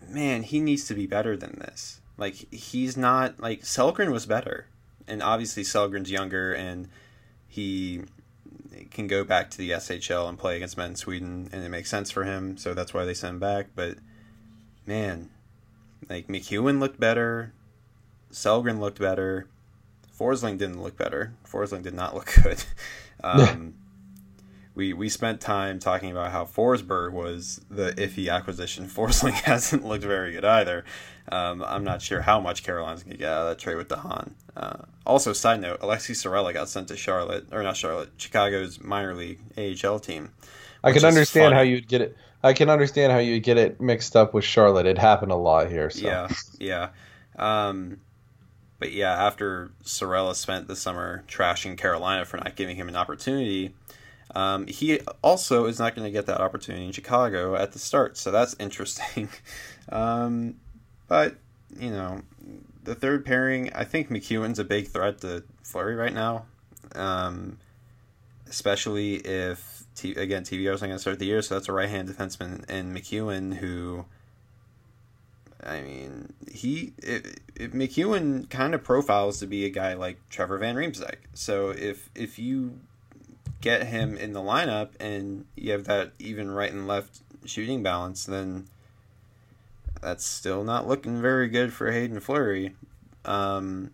Speaker 1: man, he needs to be better than this. Like he's not like Sellgren was better, and obviously Sellgren's younger and he can go back to the SHL and play against men in Sweden, and it makes sense for him. So that's why they sent him back. But man, like McKeown looked better, Selgren looked better, Forsling didn't look better. Forsling did not look good. Um, we we spent time talking about how Forsberg was the iffy acquisition. Forsling hasn't looked very good either. Um, I'm not sure how much Carolina's to get out of that trade with de Haan. Uh, also, side note, Aleksi Saarela got sent to Charlotte, or not Charlotte, Chicago's minor league AHL team.
Speaker 2: I can understand funny. how you'd get it. I can understand how you'd get it mixed up with Charlotte. It happened a lot here. So.
Speaker 1: Yeah, yeah. Um, but yeah, after Sorella spent the summer trashing Carolina for not giving him an opportunity, um, he also is not going to get that opportunity in Chicago at the start, so that's interesting. um, but you know, the third pairing, I think McKeown's a big threat to Fleury right now, um, especially if T- again TVR's not going to start the year, so that's a right hand defenseman and McKeown who. I mean, he it, it, McKeown kind of profiles to be a guy like Trevor Van Riemsdyk. So if if you get him in the lineup and you have that even right and left shooting balance, then that's still not looking very good for Haydn Fleury. Um,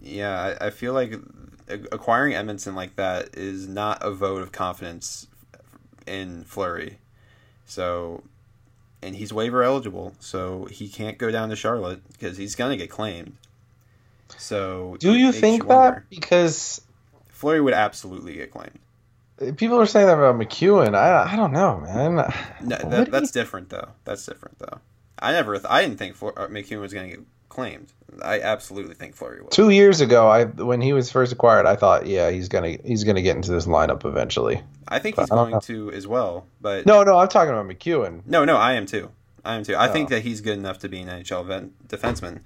Speaker 1: yeah, I, I feel like acquiring Edmundson like that is not a vote of confidence in Fleury. So, and he's waiver eligible, so he can't go down to Charlotte because he's gonna get claimed. So,
Speaker 2: Do you think that? Because
Speaker 1: Fleury would absolutely get claimed?
Speaker 2: people are saying that about McKeown. I I don't know, man.
Speaker 1: No, that, that's different though. That's different though. I never, th- I didn't think Fleur- uh, McKeown was going to get claimed. I absolutely think Fleury will.
Speaker 2: Two years ago, I when he was first acquired, I thought, yeah, he's gonna he's gonna get into this lineup eventually.
Speaker 1: I think he's
Speaker 2: I
Speaker 1: going to as well, but
Speaker 2: No, no, I'm talking about McKeown.
Speaker 1: no, no, I am too. I am too. I think
Speaker 2: Oh.
Speaker 1: that he's good enough to be an NHL defenseman.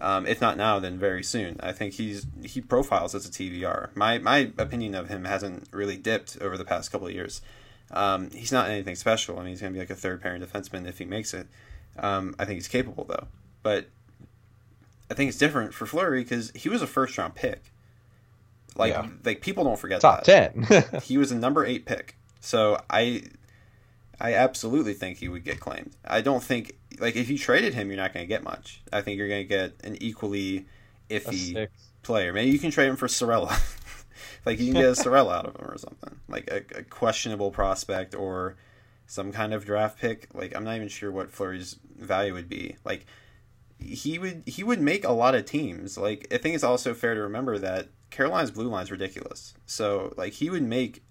Speaker 1: Um, if not now, then very soon. I think he's he profiles as a TVR. My my opinion of him hasn't really dipped over the past couple of years. Um, he's not anything special. I mean, he's going to be like a third pairing defenseman if he makes it. Um, I think he's capable though, but I think it's different for Fleury because he was a first round pick. Like
Speaker 2: Yeah.
Speaker 1: like people don't forget
Speaker 2: Top
Speaker 1: that
Speaker 2: ten.
Speaker 1: he was a number eight pick. So I I absolutely think he would get claimed. I don't think like if you traded him, you're not going to get much. I think you're going to get an equally iffy player. Maybe you can trade him for Saarela. like you can get a Saarela out of him or something. Like a, a questionable prospect or some kind of draft pick. Like I'm not even sure what Fleury's value would be. Like he would he would make a lot of teams. Like I think it's also fair to remember that Carolina's blue line's ridiculous. So like he would make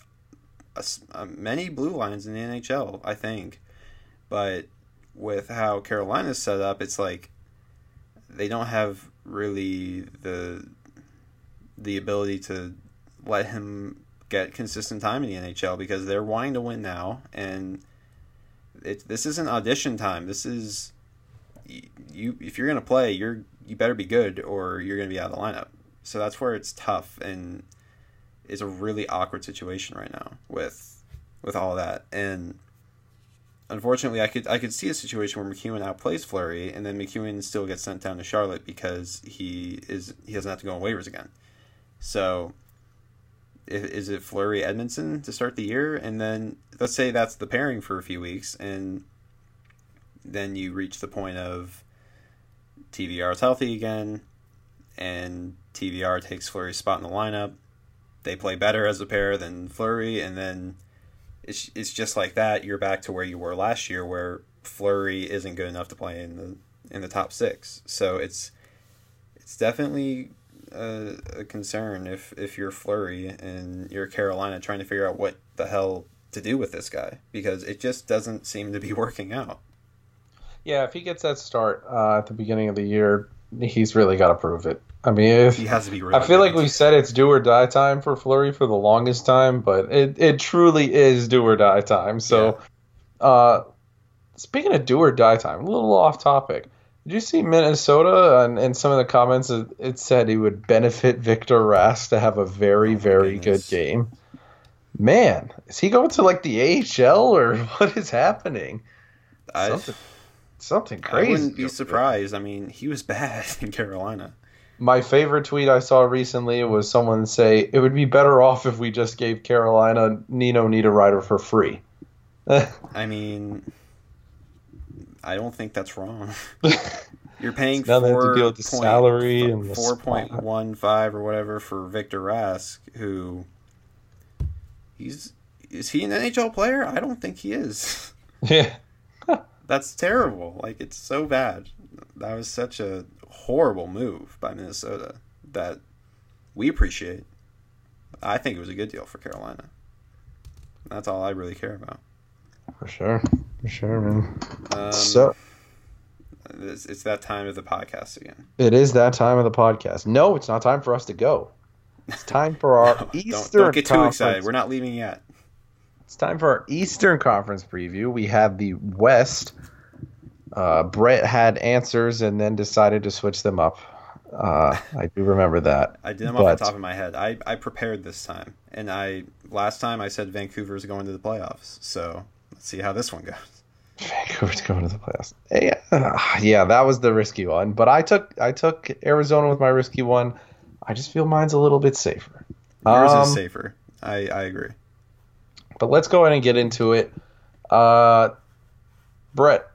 Speaker 1: many blue lines in the NHL, I think. But with how Carolina's set up, it's like they don't have really the the ability to let him get consistent time in the NHL because they're wanting to win now and it this isn't audition time. This is you if you're going to play, you're you better be good or you're going to be out of the lineup. So that's where it's tough and it's a really awkward situation right now with with all that. And unfortunately, I could I could see a situation where McKeown outplays Fleury, and then McKeown still gets sent down to Charlotte because he is he doesn't have to go on waivers again. So, is it Fleury Edmundson to start the year, and then let's say that's the pairing for a few weeks, and then you reach the point of TVR is healthy again, and TVR takes Fleury's spot in the lineup. They play better as a pair than Fleury, and then it's it's just like that. You're back to where you were last year, where Fleury isn't good enough to play in the in the top six. So it's it's definitely a, a concern if if you're Fleury and you're Carolina trying to figure out what the hell to do with this guy because it just doesn't seem to be working out.
Speaker 2: Yeah, if he gets that start uh, at the beginning of the year, he's really got to prove it. I mean, if,
Speaker 1: He has to be. Really
Speaker 2: I feel like
Speaker 1: good.
Speaker 2: we said it's do or die time for Fleury for the longest time, but it, it truly is do or die time. So, uh, speaking of do or die time, a little off topic. Did you see Minnesota and, and some of the comments? It, it said he would benefit Victor Rask to have a very,
Speaker 1: Oh
Speaker 2: very
Speaker 1: goodness.
Speaker 2: good game. Man, is he going to like the AHL or what is happening?
Speaker 1: I,
Speaker 2: something Something crazy.
Speaker 1: I wouldn't be surprised. I mean, he was bad in Carolina.
Speaker 2: My favorite tweet I saw recently was someone say it would be better off if we just gave Carolina Nino Nita Niederreiter for free.
Speaker 1: I mean, I don't think that's wrong. You're paying
Speaker 2: Now to deal with the
Speaker 1: point-
Speaker 2: salary and
Speaker 1: four point one five or whatever for Victor Rask, who he's is he an NHL player? I don't think he is.
Speaker 2: yeah.
Speaker 1: That's terrible. Like it's so bad. That was such a horrible move by Minnesota that we appreciate. I think it was a good deal for Carolina. That's all I really care about.
Speaker 2: For sure. For sure, man.
Speaker 1: Um,
Speaker 2: so
Speaker 1: it's, it's that time of the podcast again.
Speaker 2: it is that time of the podcast. No, it's not time for us to go. It's time for our
Speaker 1: Don't- don't, get too
Speaker 2: Conference.
Speaker 1: excited. We're not leaving yet.
Speaker 2: It's time for our Eastern Conference preview. We have the West. Uh, Brett had answers and then decided to switch them up. Uh, I do remember that.
Speaker 1: I did them off the top of my head. I, I prepared this time, and I last time I said Vancouver's going to the playoffs. So let's see how this one goes.
Speaker 2: Vancouver's going to the playoffs. Yeah, yeah, that was the risky one. But I took I took Arizona with my risky one. I just feel mine's a little bit safer.
Speaker 1: Yours
Speaker 2: Um,
Speaker 1: is safer. I, I agree.
Speaker 2: But let's go ahead and get into it. Uh, Brett,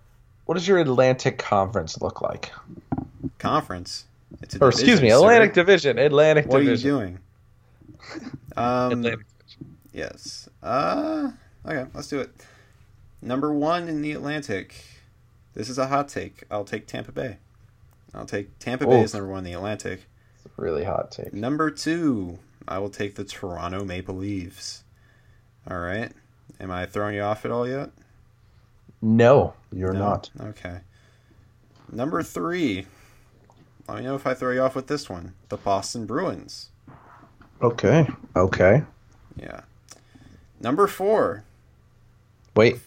Speaker 2: what does your Atlantic Conference look like?
Speaker 1: Conference. It's a
Speaker 2: Or excuse
Speaker 1: division,
Speaker 2: me,
Speaker 1: sir.
Speaker 2: Atlantic Division. Atlantic Division.
Speaker 1: What are you doing? Um,
Speaker 2: Atlantic.
Speaker 1: Yes. Uh, Okay, let's do it. Number one in the Atlantic. This is a hot take. I'll take Tampa Bay. I'll take Tampa Bay as number one in the Atlantic.
Speaker 2: Really hot take.
Speaker 1: Number two, I will take the Toronto Maple Leafs. All right. Am I throwing you off at all yet?
Speaker 2: No, you're
Speaker 1: No?
Speaker 2: not.
Speaker 1: Okay. Number three. Let me know if I throw you off with this one. The Boston Bruins.
Speaker 2: Okay. Okay.
Speaker 1: Yeah. Number four.
Speaker 2: Wait.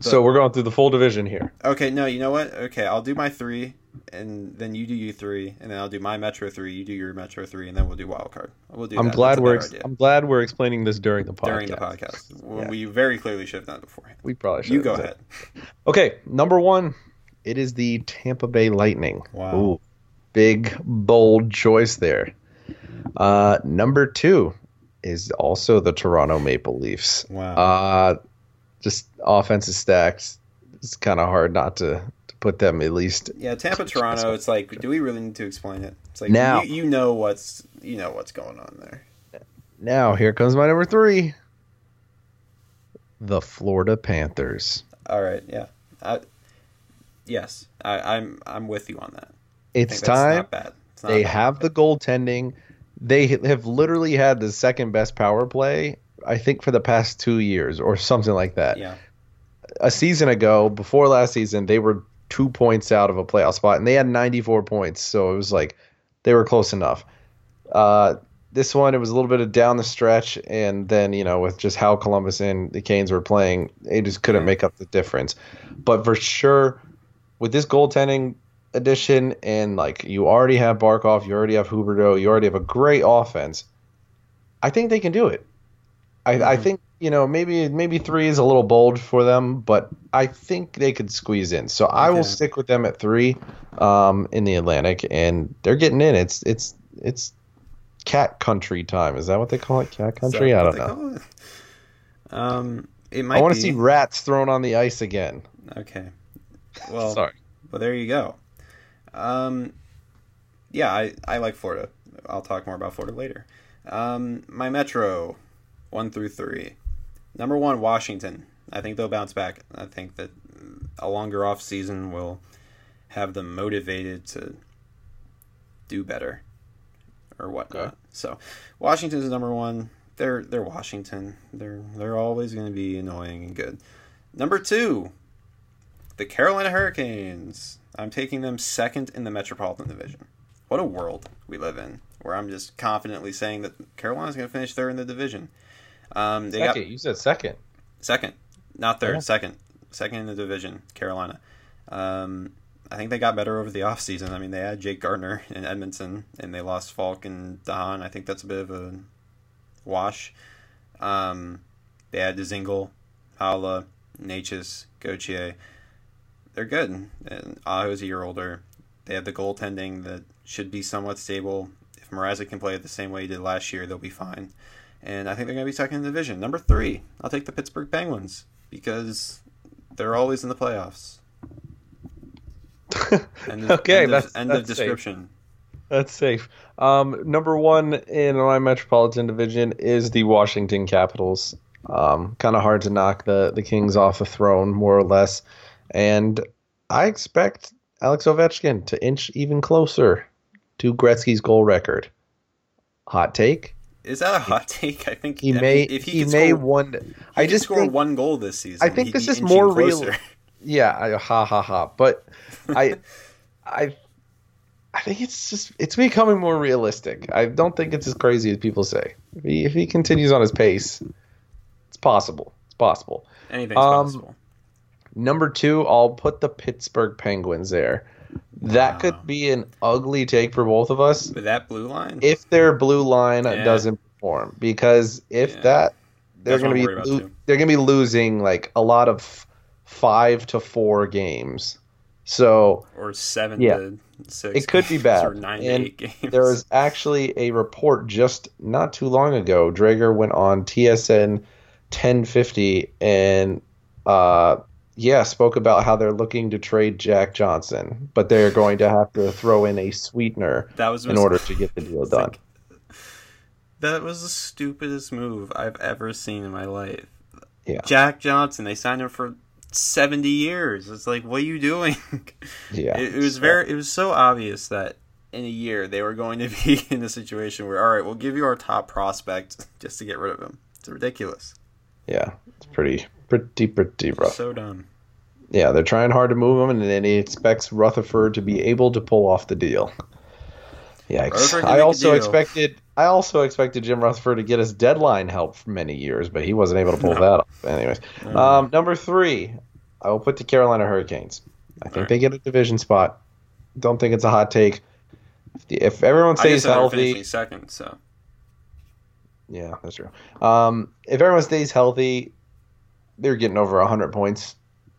Speaker 2: so we're going through the full division here.
Speaker 1: Okay, no, you know what? Okay, I'll do my three, and then you do you three, and then I'll do my Metro three. You do your Metro three, and then we'll do wild card. We'll do.
Speaker 2: I'm
Speaker 1: that.
Speaker 2: glad we're ex- I'm glad we're explaining this during the podcast.
Speaker 1: during the podcast.
Speaker 2: Yeah.
Speaker 1: We very clearly should have done it beforehand.
Speaker 2: We probably should.
Speaker 1: You go ahead.
Speaker 2: Okay, number one, it is the Tampa Bay Lightning.
Speaker 1: Wow.
Speaker 2: Ooh, big bold choice there. Uh, number two is also the Toronto Maple Leafs.
Speaker 1: Wow.
Speaker 2: Uh, just offensive stacks. It's kind of hard not to put them at least.
Speaker 1: Yeah, Tampa, Toronto. It's like, do we really need to explain it? It's like
Speaker 2: Now-
Speaker 1: you, you know what's you know what's going on there.
Speaker 2: Now here comes my number three. The Florida Panthers.
Speaker 1: All right, yeah. I, yes, I, I'm I'm with you on that.
Speaker 2: It's time.
Speaker 1: Not bad. It's
Speaker 2: They
Speaker 1: bad.
Speaker 2: have the goaltending. They have literally had the second best power play, I think, for the past two years or something like that.
Speaker 1: Yeah.
Speaker 2: A season ago, before last season, they were two points out of a playoff spot, and they had 94 points. So it was like they were close enough. Uh, this one, it was a little bit of down the stretch, and then you know, with just how Columbus and the Canes were playing, they just couldn't make up the difference. But for sure, with this goaltending addition, and like you already have Barkov, you already have Huberdeau, you already have a great offense. I think they can do it. I, I
Speaker 1: Mhm.
Speaker 2: think you know maybe maybe three is a little bold for them, but I think they could squeeze in. So I will stick with them at three um, in the Atlantic, and they're getting in. It's it's it's cat country time. Is that what they call it? Cat country? I don't know.
Speaker 1: it? Um, it might.
Speaker 2: I want to see rats thrown on the ice again.
Speaker 1: Okay. Well,
Speaker 2: Sorry.
Speaker 1: Well, there you go. Um, yeah, I, I like Florida. I'll talk more about Florida later. Um, my Metro, one through three. Number one, Washington. I think they'll bounce back. I think that a longer off season will have them motivated to do better or whatnot.
Speaker 2: Okay.
Speaker 1: So, Washington's number one. They're they're Washington. They're they're always going to be annoying and good. Number two, the Carolina Hurricanes. I'm taking them second in the Metropolitan Division. What a world we live in, where I'm just confidently saying that Carolina's going to finish third in the division. Um, they
Speaker 2: Second,
Speaker 1: got
Speaker 2: you said second.
Speaker 1: second, not third,
Speaker 2: Yeah.
Speaker 1: second, second in the division. Carolina. Um, I think they got better over the offseason. I mean, they had Jake Gardiner in Edmundson, and they lost Faulk and de Haan. I think that's a bit of a wash. Um, they had Dzingel, Haula, Necas, Gauthier. They're good. And Aho's a year older. They have the goaltending that should be somewhat stable. If Mrazek can play it the same way he did last year, they'll be fine. And I think they're going to be second in the division. Number three, I'll take the Pittsburgh Penguins because they're always in the playoffs. End of,
Speaker 2: Okay,
Speaker 1: end of,
Speaker 2: that's-
Speaker 1: end
Speaker 2: that's
Speaker 1: of
Speaker 2: safe.
Speaker 1: description.
Speaker 2: That's safe. Um, number one in my Metropolitan Division is the Washington Capitals. Um, kind of hard to knock the the Kings off the throne, more or less. And I expect Alex Ovechkin to inch even closer to Gretzky's goal record. Hot take.
Speaker 1: Is that a hot take? I think
Speaker 2: He
Speaker 1: I mean,
Speaker 2: may
Speaker 1: if
Speaker 2: he,
Speaker 1: could
Speaker 2: may
Speaker 1: score,
Speaker 2: one.
Speaker 1: he
Speaker 2: I just
Speaker 1: score
Speaker 2: think,
Speaker 1: one goal this season.
Speaker 2: I think this is more real- yeah, I, ha ha ha. But I, I, I think it's just it's becoming more realistic. I don't think it's as crazy as people say. If he if he continues on his pace, it's possible. It's possible.
Speaker 1: Anything's
Speaker 2: Um,
Speaker 1: possible.
Speaker 2: Number two, I'll put the Pittsburgh Penguins there. That
Speaker 1: Wow.
Speaker 2: could be an ugly take for both of us
Speaker 1: With that blue line,
Speaker 2: if their blue line
Speaker 1: Yeah.
Speaker 2: doesn't perform. Because if
Speaker 1: Yeah.
Speaker 2: that, they're going to be lo- they're going to be losing like a lot of five to four games. So
Speaker 1: or seven
Speaker 2: Yeah.
Speaker 1: to six.
Speaker 2: It could be bad.
Speaker 1: Or nine
Speaker 2: And
Speaker 1: to eight games.
Speaker 2: there was actually a report just not too long ago. Dreger went on TSN 1050 and uh, yeah, spoke about how they're looking to trade Jack Johnson, but they're going to have to throw in a sweetener
Speaker 1: that was
Speaker 2: in order to get the deal done.
Speaker 1: like- that was the stupidest move I've ever seen in my life.
Speaker 2: Yeah.
Speaker 1: Jack Johnson, they signed him for 70 years. It's like, what are you doing?
Speaker 2: Yeah.
Speaker 1: It, it was very, it was so obvious that in a year they were going to be in a situation where, all right, we'll give you our top prospect just to get rid of him. It's ridiculous.
Speaker 2: Yeah. It's pretty, pretty, pretty rough.
Speaker 1: So done.
Speaker 2: Yeah, they're trying hard to move him, and then he expects Rutherford to be able to pull off the deal. Yikes! I also expected I also expected Jim Rutherford to get his deadline help for many years, but he wasn't able to pull that off. Anyways, um, number three, I will put the Carolina Hurricanes. I think
Speaker 1: Alright.
Speaker 2: they get a division spot. Don't think it's a hot take. If, the, if everyone stays healthy,
Speaker 1: second, so
Speaker 2: yeah, that's true. Um, if everyone stays healthy, they're getting over 100 points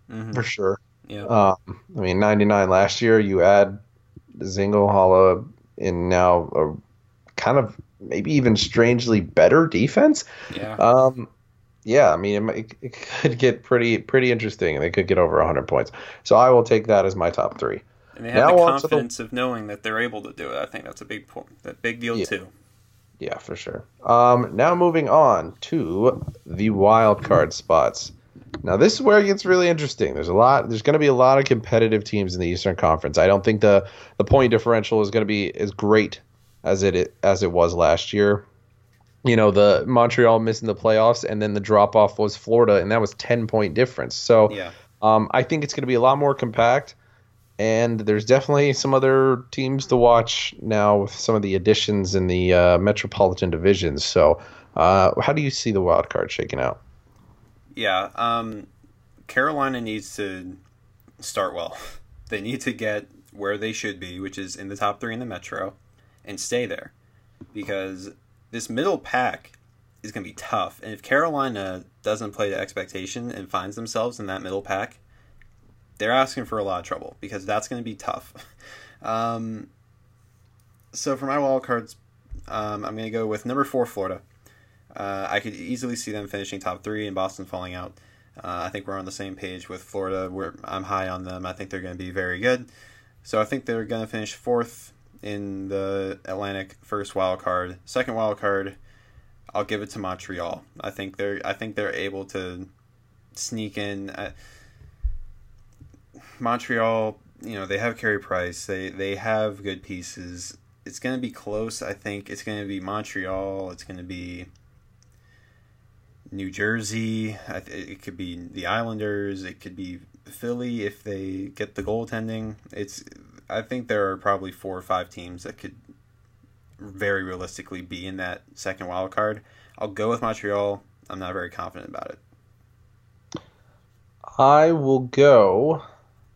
Speaker 1: mhm.
Speaker 2: for sure.
Speaker 1: yeah.
Speaker 2: Um, I mean, 99 last year. You add Dzingel, Haula, and now a kind of maybe even strangely better defense.
Speaker 1: yeah.
Speaker 2: Um, yeah, I mean, it, it could get pretty pretty interesting, and they could get over 100 points. So I will take that as my top three.
Speaker 1: And they have
Speaker 2: Now
Speaker 1: the
Speaker 2: on to the-
Speaker 1: confidence of knowing that they're able to do it. I think that's a big point. That big deal
Speaker 2: Yeah.
Speaker 1: too.
Speaker 2: Yeah, for sure. Um, now moving on to the wild card spots. Now this is where it gets really interesting. There's a lot. There's going to be a lot of competitive teams in the Eastern Conference. I don't think the the point differential is going to be as great as it as it was last year. You know, the Montreal missing the playoffs, and then the drop off was Florida, and that was ten point difference. So
Speaker 1: Yeah.
Speaker 2: um, I think it's going to be a lot more compact, and there's definitely some other teams to watch now with some of the additions in the uh, Metropolitan divisions. So, uh, how do you see the wild card shaking out?
Speaker 1: Yeah, um, Carolina needs to start well. They need to get where they should be, which is in the top three in the Metro, and stay there. Because this middle pack is going to be tough. And if Carolina doesn't play to expectation and finds themselves in that middle pack, they're asking for a lot of trouble because that's going to be tough. Um, so for my wild cards, um, I'm going to go with number four, Florida. Uh, I could easily see them finishing top three and Boston falling out. Uh, I think we're on the same page with Florida. I'm high on them. I think they're going to be very good. So I think they're going to finish fourth in the Atlantic first wild card. Second wild card, I'll give it to Montreal. I think they're I think they're able to sneak in. Montreal, you know, they have Carey Price. They they have good pieces. It's going to be close. I think it's going to be Montreal. It's going to be New Jersey. It could be the Islanders. It could be Philly if they get the goaltending. It's. I think there are probably four or five teams that could very realistically be in that second wild card. I'll go with Montreal. I'm not very confident about it.
Speaker 2: I will go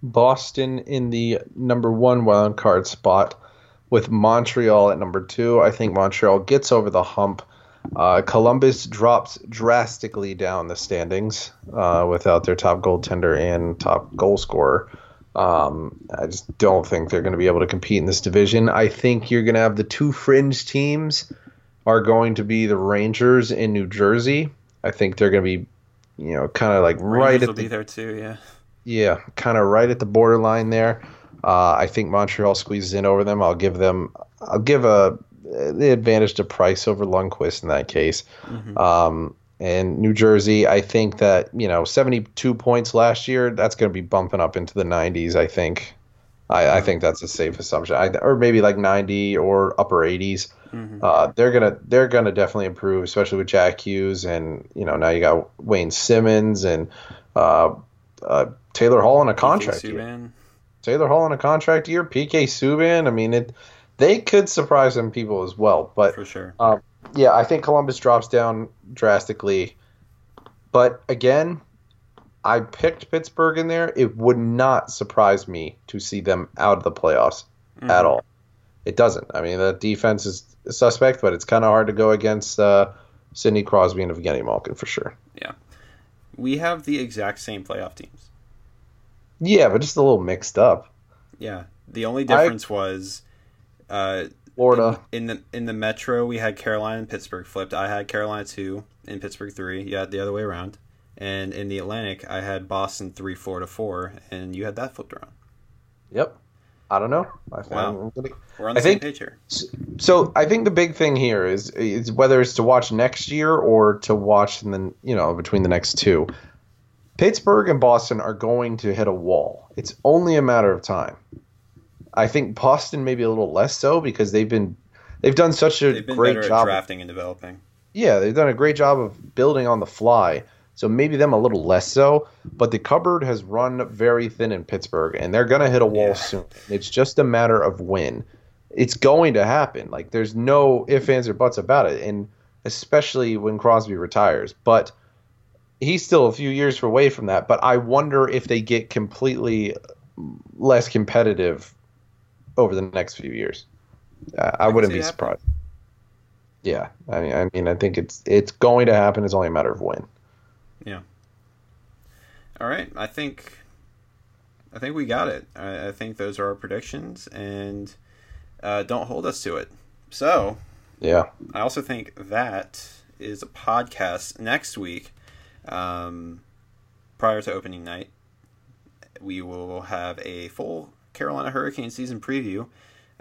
Speaker 2: Boston in the number one wild card spot with Montreal at number two. I think Montreal gets over the hump. Uh, Columbus drops drastically down the standings uh, without their top goaltender and top goal scorer. Um, I just don't think they're going to be able to compete in this division. I think you're going to have the two fringe teams are going to be the Rangers in New Jersey. I think they're going to be, you know, kind of like right
Speaker 1: Rangers
Speaker 2: at
Speaker 1: will
Speaker 2: the
Speaker 1: be there too. Yeah.
Speaker 2: Yeah, kind of right at the borderline there. Uh, I think Montreal squeezes in over them. I'll give them. I'll give a the advantage to Price over Lundqvist in that case.
Speaker 1: Mhm.
Speaker 2: Um, and New Jersey, I think that you know, 72 points last year. That's going to be bumping up into the 90s. I think. I, I think that's a safe assumption. I, or maybe like 90 or upper 80s.
Speaker 1: Mhm.
Speaker 2: Uh, they're gonna they're gonna definitely improve, especially with Jack Hughes and you know now you got Wayne Simmonds and uh, uh, Taylor Hall in a contract year.
Speaker 1: Subban.
Speaker 2: Taylor Hall in a contract year. PK Subban. I mean it. They could surprise some people as well, but
Speaker 1: for sure.
Speaker 2: yeah, I think Columbus drops down drastically. But again, I picked Pittsburgh in there. It would not surprise me to see them out of the playoffs
Speaker 1: Mhm.
Speaker 2: at all. It doesn't. I mean, the defense is suspect, but it's kind of hard to go against uh, Sidney Crosby and Evgeny Malkin for sure.
Speaker 1: We have the exact same playoff teams.
Speaker 2: Yeah, but just a little mixed up.
Speaker 1: Yeah. The only difference was uh,
Speaker 2: Florida.
Speaker 1: in the in the Metro we had Carolina and Pittsburgh flipped. I had Carolina two and Pittsburgh three. You had the other way around. And in the Atlantic, I had Boston three, Florida four, and you had that flipped around.
Speaker 2: Yep. I don't know. I
Speaker 1: Wow.
Speaker 2: Gonna-
Speaker 1: We're on the
Speaker 2: I
Speaker 1: same
Speaker 2: think-
Speaker 1: page here.
Speaker 2: So I think the big thing here is is whether it's to watch next year or to watch and then you know between the next two. Pittsburgh and Boston are going to hit a wall. It's only a matter of time. I think Boston maybe a little less so because they've been they've done such a
Speaker 1: They've been
Speaker 2: great
Speaker 1: better at
Speaker 2: job.
Speaker 1: drafting and developing.
Speaker 2: Yeah, they've done a great job of building on the fly. So maybe them a little less so, but the cupboard has run very thin in Pittsburgh, and they're going to hit a wall
Speaker 1: Yeah.
Speaker 2: soon. It's just a matter of when. It's going to happen. Like there's no ifs, ands, or buts about it, and especially when Crosby retires. But he's still a few years away from that. But I wonder if they get completely less competitive over the next few years. Uh, I
Speaker 1: can
Speaker 2: wouldn't be surprised. Yeah, I mean, I mean, I think it's it's going to happen. It's only a matter of when.
Speaker 1: All right, I think, I think we got it. I, I think those are our predictions, and uh, don't hold us to it. So
Speaker 2: Yeah,
Speaker 1: I also think that is a podcast next week, um, prior to opening night. We will have a full Carolina Hurricane season preview.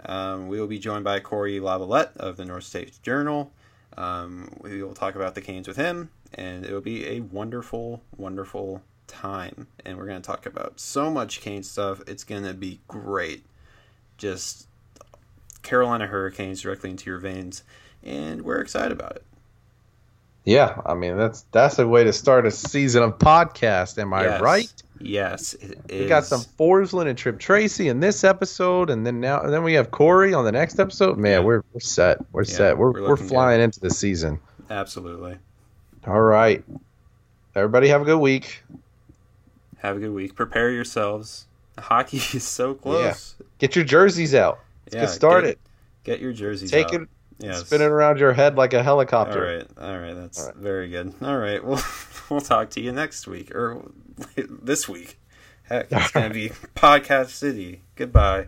Speaker 1: Um, we will be joined by Cory Lavalette of the North State Journal. Um, we will talk about the Canes with him, and it will be a wonderful, wonderful time. And we're going to talk about so much Kane stuff. It's going to be great. Just Carolina Hurricanes directly into your veins, and we're excited about it.
Speaker 2: yeah. I mean, that's that's a way to start a season of podcast. Am I
Speaker 1: Yes.
Speaker 2: right?
Speaker 1: Yes, it
Speaker 2: We got some Forsland and Tripp Tracy in this episode, and then now and then we have Corey on the next episode. Man,
Speaker 1: Yeah.
Speaker 2: we're we're set. We're
Speaker 1: Yeah,
Speaker 2: set. We're
Speaker 1: we're
Speaker 2: we're, flying into the season.
Speaker 1: Absolutely.
Speaker 2: All right. Everybody have a good week.
Speaker 1: Have a good week. Prepare yourselves. Hockey is so close.
Speaker 2: Get your jerseys out. Let's
Speaker 1: Yeah,
Speaker 2: get started.
Speaker 1: Get your jerseys
Speaker 2: Take
Speaker 1: out.
Speaker 2: it,
Speaker 1: Yes.
Speaker 2: spin it around your head like a helicopter.
Speaker 1: right. All right. That's
Speaker 2: All right.
Speaker 1: very good. All right. We'll we'll talk to you next week or this week. Heck, it's
Speaker 2: All
Speaker 1: gonna be podcast city. Goodbye.